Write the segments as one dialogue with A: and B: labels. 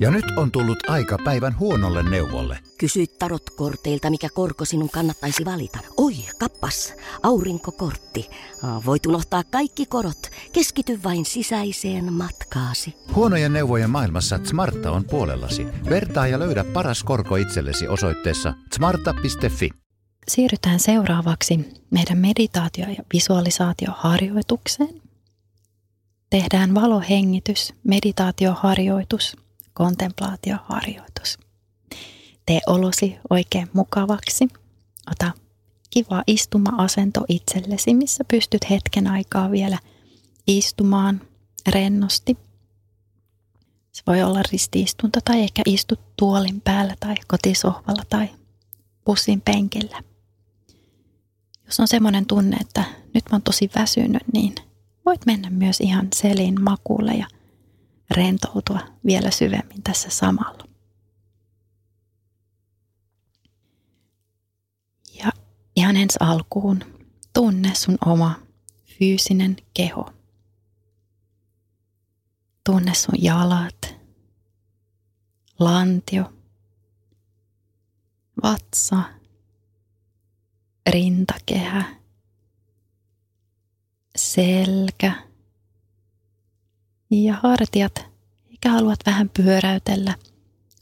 A: Ja nyt on tullut aika päivän huonolle neuvolle.
B: Kysy tarotkorteilta, mikä korko sinun kannattaisi valita. Oi, kappas, aurinkokortti. Voit unohtaa kaikki korot. Keskity vain sisäiseen matkaasi.
A: Huonojen neuvojen maailmassa Smarta on puolellasi. Vertaa ja löydä paras korko itsellesi osoitteessa smarta.fi.
C: Siirrytään seuraavaksi meidän meditaatio- ja visualisaatioharjoitukseen. Tehdään valohengitys, meditaatioharjoitus, kontemplaatioharjoitus. Tee olosi oikein mukavaksi. Ota kiva istuma-asento itsellesi, missä pystyt hetken aikaa vielä istumaan rennosti. Se voi olla ristiistunto tai ehkä istut tuolin päällä tai kotisohvalla tai pussin penkillä. Jos on semmoinen tunne, että nyt mä oon tosi väsynyt, niin voit mennä myös ihan selin makuulle ja rentoutua vielä syvemmin tässä samalla. Ja ihan ensi alkuun tunne sun oma fyysinen keho. Tunne sun jalat, lantio, vatsa, rintakehä, selkä ja hartiat. Eikä haluat vähän pyöräytellä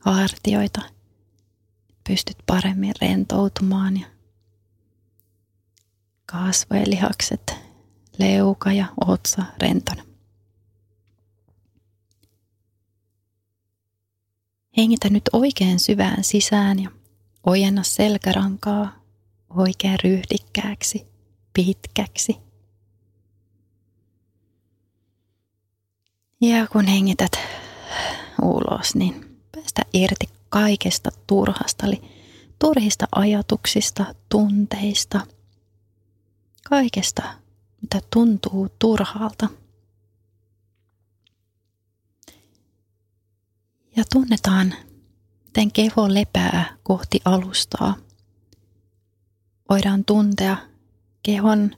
C: hartioita. Pystyt paremmin rentoutumaan ja kasvojen lihakset, leuka ja otsa rentona. Hengitä nyt oikein syvään sisään ja ojenna selkärankaa oikein ryhdikkääksi, pitkäksi. Ja kun hengität ulos, niin päästä irti kaikesta turhasta, eli turhista ajatuksista, tunteista, kaikesta, mitä tuntuu turhalta. Ja tunnetaan, miten keho lepää kohti alustaa. Voidaan tuntea kehon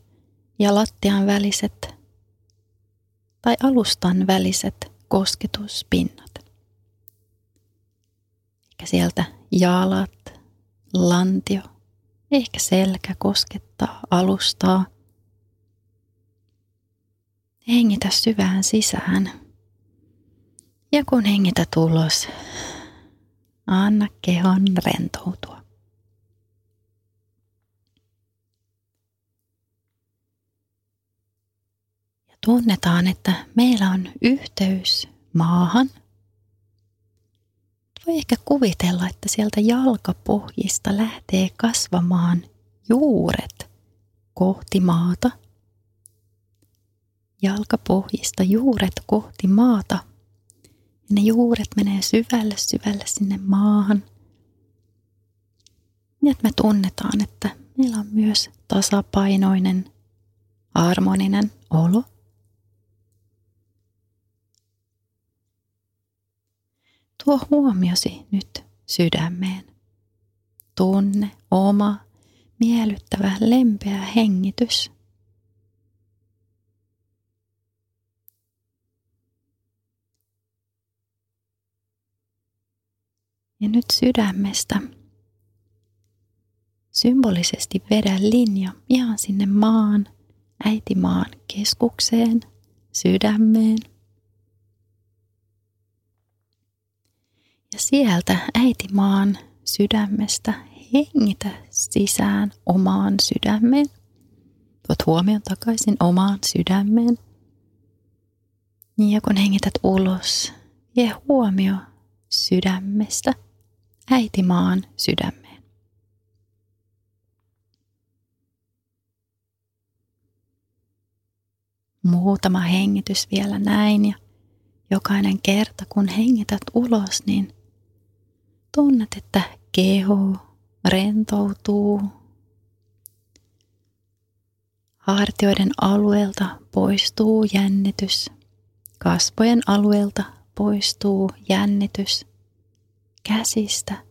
C: ja lattian väliset tai alustan väliset kosketuspinnat. Ehkä sieltä jalat, lantio, ehkä selkä koskettaa alustaa. Hengitä syvään sisään. Ja kun hengitä ulos, anna kehon rentoutua. Tunnetaan, että meillä on yhteys maahan. Voi ehkä kuvitella, että sieltä jalkapohjista lähtee kasvamaan juuret kohti maata. Jalkapohjista juuret kohti maata. Ja ne juuret menee syvälle syvälle sinne maahan. Niin että me tunnetaan, että meillä on myös tasapainoinen, harmoninen olo. Tuo huomiosi nyt sydämeen. Tunne oma, miellyttävä, lempeä hengitys. Ja nyt sydämestä symbolisesti vedä linja ihan sinne maan, äitimaan keskukseen, sydämeen. Ja sieltä äitimaan sydämestä hengitä sisään omaan sydämeen. Tuot huomion takaisin omaan sydämeen. Ja kun hengität ulos, vie huomio sydämestä äitimaan sydämeen. Muutama hengitys vielä näin ja jokainen kerta kun hengität ulos, niin Tunnet, että keho rentoutuu. Hartioiden alueelta poistuu jännitys. Kasvojen alueelta poistuu jännitys. Käsistä,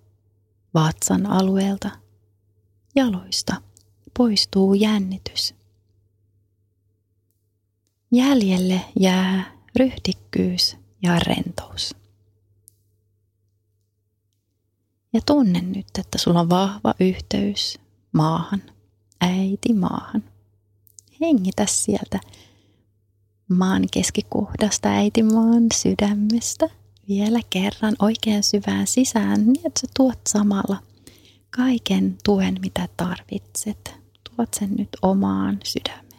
C: vatsan alueelta, jaloista poistuu jännitys. Jäljelle jää ryhdikkyys ja rentous. Ja tunne nyt, että sulla on vahva yhteys maahan, äiti maahan. Hengitä sieltä maan keskikohdasta äitimaan sydämestä vielä kerran oikein syvään sisään, niin että sä tuot samalla kaiken tuen, mitä tarvitset. Tuot sen nyt omaan sydämeen.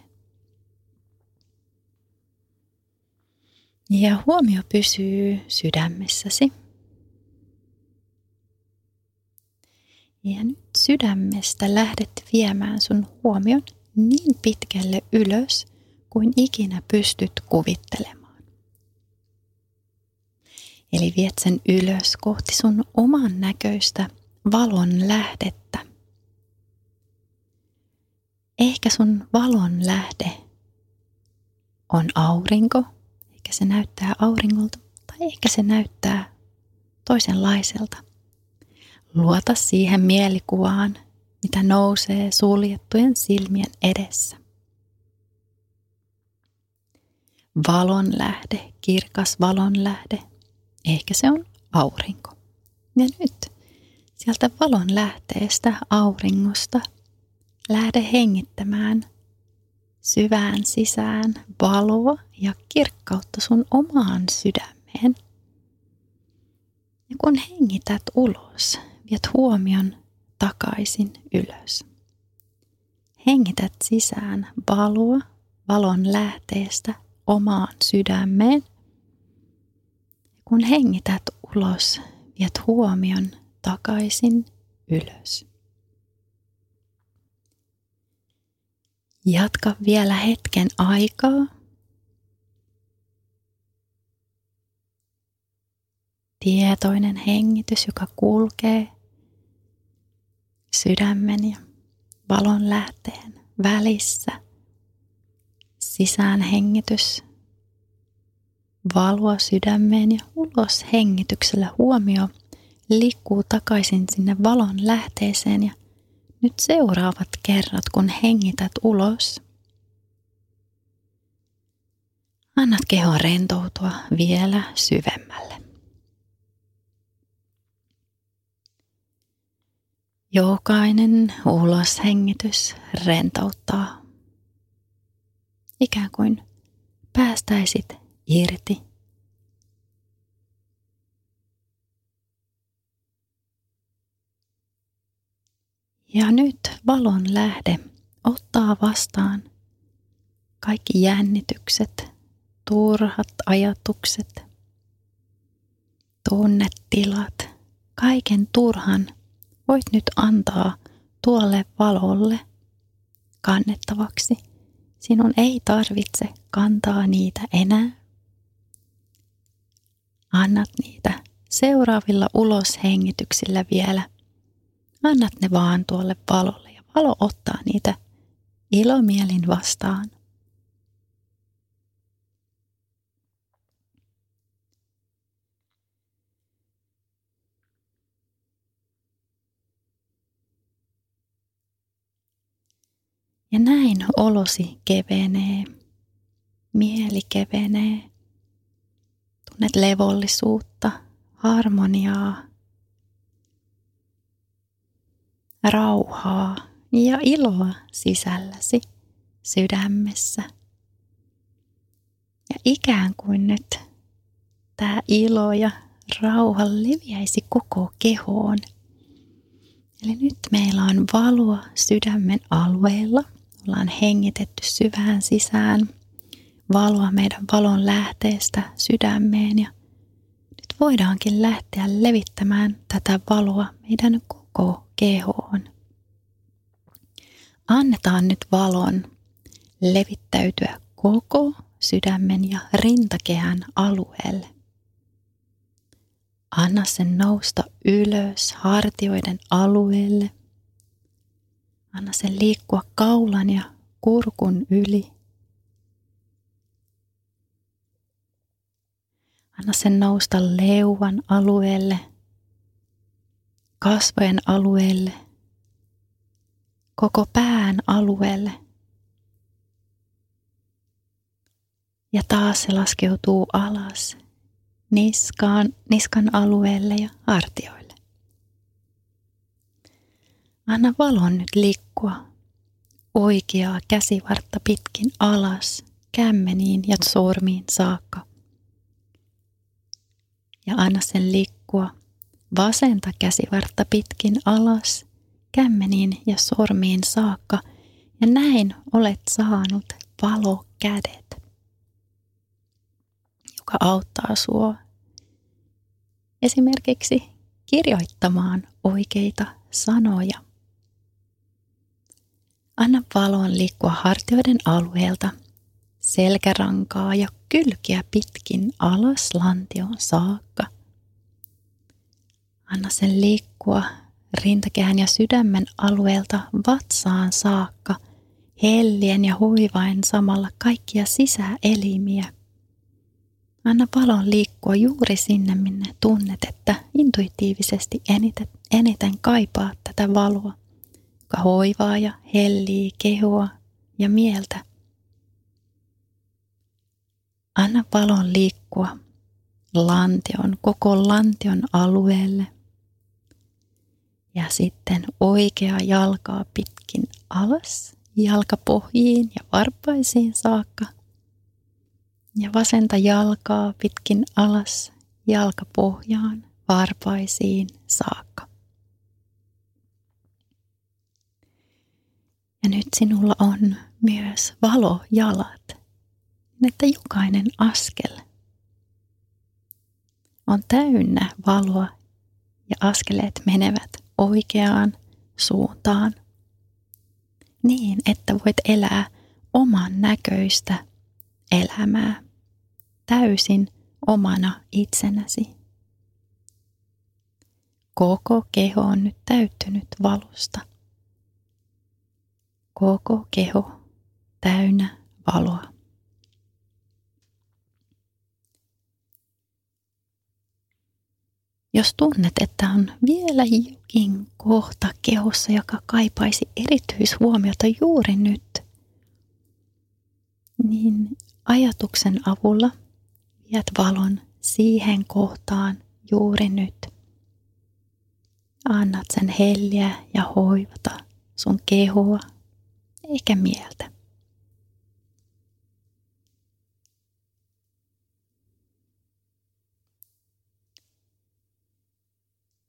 C: Ja huomio pysyy sydämessäsi. Ja nyt sydämestä lähdet viemään sun huomion niin pitkälle ylös kuin ikinä pystyt kuvittelemaan. Eli viet sen ylös kohti sun oman näköistä valon lähdettä. Ehkä sun valon lähde on aurinko, ehkä se näyttää auringolta, tai ehkä se näyttää toisenlaiselta. Luota siihen mielikuvaan, mitä nousee suljettujen silmien edessä. Valon lähde, kirkas valon lähde, ehkä se on aurinko. Ja nyt sieltä valon lähteestä auringosta lähde hengittämään syvään sisään valoa ja kirkkautta sun omaan sydämeen. Ja kun hengität ulos, viet huomion takaisin ylös. Hengität sisään valoa valon lähteestä omaan sydämeen. Kun hengität ulos, viet huomion takaisin ylös. Jatka vielä hetken aikaa. Tietoinen hengitys, joka kulkee sydämen ja valon lähteen välissä. Sisään hengitys, valoa sydämeen ja ulos hengityksellä huomio liikkuu takaisin sinne valon lähteeseen ja nyt seuraavat kerrat, kun hengität ulos. Annat kehon rentoutua vielä syvemmälle. Jokainen uloshengitys rentouttaa. Ikään kuin päästäisit irti. Ja nyt valon lähde ottaa vastaan kaikki jännitykset, turhat ajatukset, tunnetilat, kaiken turhan – voit nyt antaa tuolle valolle kannettavaksi. Sinun ei tarvitse kantaa niitä enää. Annat niitä seuraavilla uloshengityksillä vielä. Annat ne vaan tuolle valolle ja valo ottaa niitä ilomielin vastaan. Ja näin olosi kevenee, mieli kevenee. Tunnet levollisuutta, harmoniaa, rauhaa ja iloa sisälläsi, sydämessä. Ja ikään kuin nyt tämä ilo ja rauha leviäisi koko kehoon. Eli nyt meillä on valoa sydämen alueella – Ollaan hengitetty syvään sisään valoa meidän valon lähteestä sydämeen ja nyt voidaankin lähteä levittämään tätä valoa meidän koko kehoon. Annetaan nyt valon levittäytyä koko sydämen ja rintakehän alueelle. Anna sen nousta ylös hartioiden alueelle Anna sen liikkua kaulan ja kurkun yli. Anna sen nousta leuan alueelle, kasvojen alueelle, koko pään alueelle. Ja taas se laskeutuu alas niskaan, niskan alueelle ja hartioille. Anna valon nyt liikkua oikeaa käsivartta pitkin alas, kämmeniin ja sormiin saakka. Ja anna sen liikkua vasenta käsivartta pitkin alas, kämmeniin ja sormiin saakka. Ja näin olet saanut valokädet, joka auttaa sua esimerkiksi kirjoittamaan oikeita sanoja. Anna valon liikkua hartioiden alueelta, selkärankaa ja kylkiä pitkin alas lantioon saakka. Anna sen liikkua rintakehän ja sydämen alueelta vatsaan saakka, hellien ja huivain samalla kaikkia sisäelimiä. Anna valon liikkua juuri sinne, minne tunnet, että intuitiivisesti eniten, eniten kaipaa tätä valoa joka hoivaa ja hellii kehoa ja mieltä. Anna valon liikkua lantion, koko lantion alueelle. Ja sitten oikea jalkaa pitkin alas, jalkapohjiin ja varpaisiin saakka. Ja vasenta jalkaa pitkin alas, jalkapohjaan, varpaisiin saakka. Ja nyt sinulla on myös valojalat, että jokainen askel on täynnä valoa ja askeleet menevät oikeaan suuntaan niin, että voit elää oman näköistä elämää täysin omana itsenäsi. Koko keho on nyt täyttynyt valosta koko keho täynnä valoa. Jos tunnet, että on vielä jokin kohta kehossa, joka kaipaisi erityishuomiota juuri nyt, niin ajatuksen avulla viet valon siihen kohtaan juuri nyt. Annat sen helliä ja hoivata sun kehoa eikä mieltä.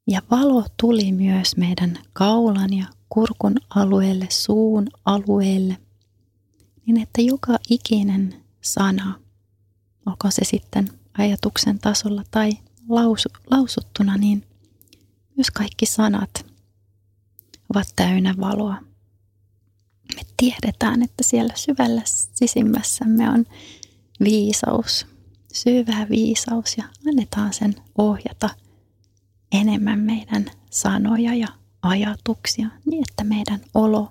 C: Ja valo tuli myös meidän kaulan ja kurkun alueelle, suun alueelle, niin että joka ikinen sana, olkoon se sitten ajatuksen tasolla tai lausu, lausuttuna, niin myös kaikki sanat ovat täynnä valoa me tiedetään, että siellä syvällä sisimmässämme on viisaus, syvä viisaus ja annetaan sen ohjata enemmän meidän sanoja ja ajatuksia niin, että meidän olo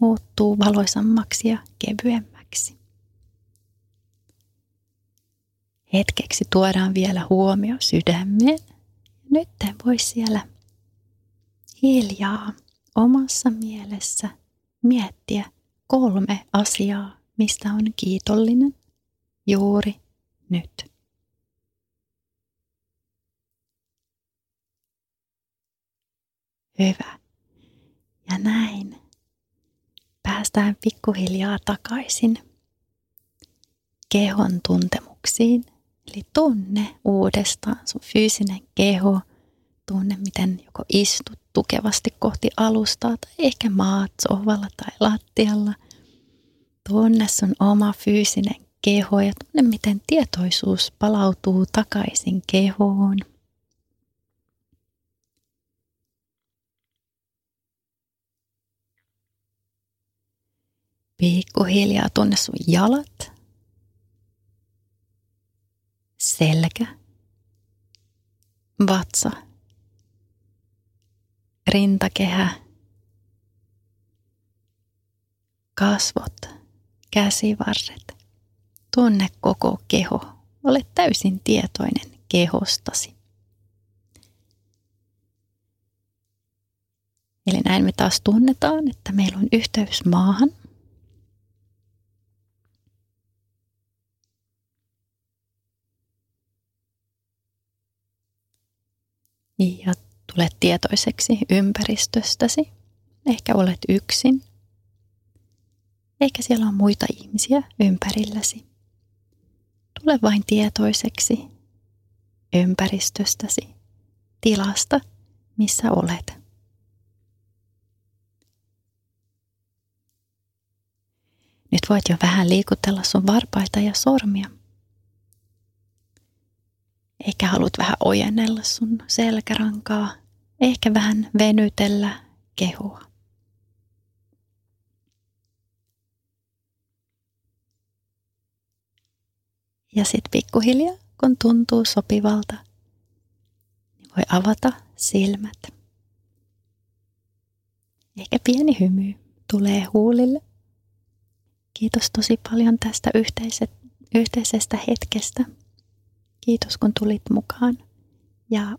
C: muuttuu valoisammaksi ja kevyemmäksi. Hetkeksi tuodaan vielä huomio sydämeen. Nyt voi siellä hiljaa omassa mielessä – miettiä kolme asiaa, mistä on kiitollinen juuri nyt. Hyvä. Ja näin päästään pikkuhiljaa takaisin kehon tuntemuksiin. Eli tunne uudestaan sun fyysinen keho. Tunne, miten joko istut tukevasti kohti alustaa tai ehkä maat sohvalla tai lattialla. Tunne sun oma fyysinen keho ja tunne, miten tietoisuus palautuu takaisin kehoon. Pikkuhiljaa tunne sun jalat, selkä, vatsa rintakehä, kasvot, käsivarret. Tunne koko keho. Ole täysin tietoinen kehostasi. Eli näin me taas tunnetaan, että meillä on yhteys maahan. Ja Tule tietoiseksi ympäristöstäsi, Ehkä olet yksin. Ehkä siellä on muita ihmisiä ympärilläsi. Tule vain tietoiseksi ympäristöstäsi, tilasta, missä olet. Nyt voit jo vähän liikutella sun varpaita ja sormia. Ehkä haluat vähän ojennella sun selkärankaa, ehkä vähän venytellä kehua. Ja sitten pikkuhiljaa, kun tuntuu sopivalta, niin voi avata silmät. Ehkä pieni hymy tulee huulille. Kiitos tosi paljon tästä yhteisestä hetkestä. Kiitos kun tulit mukaan ja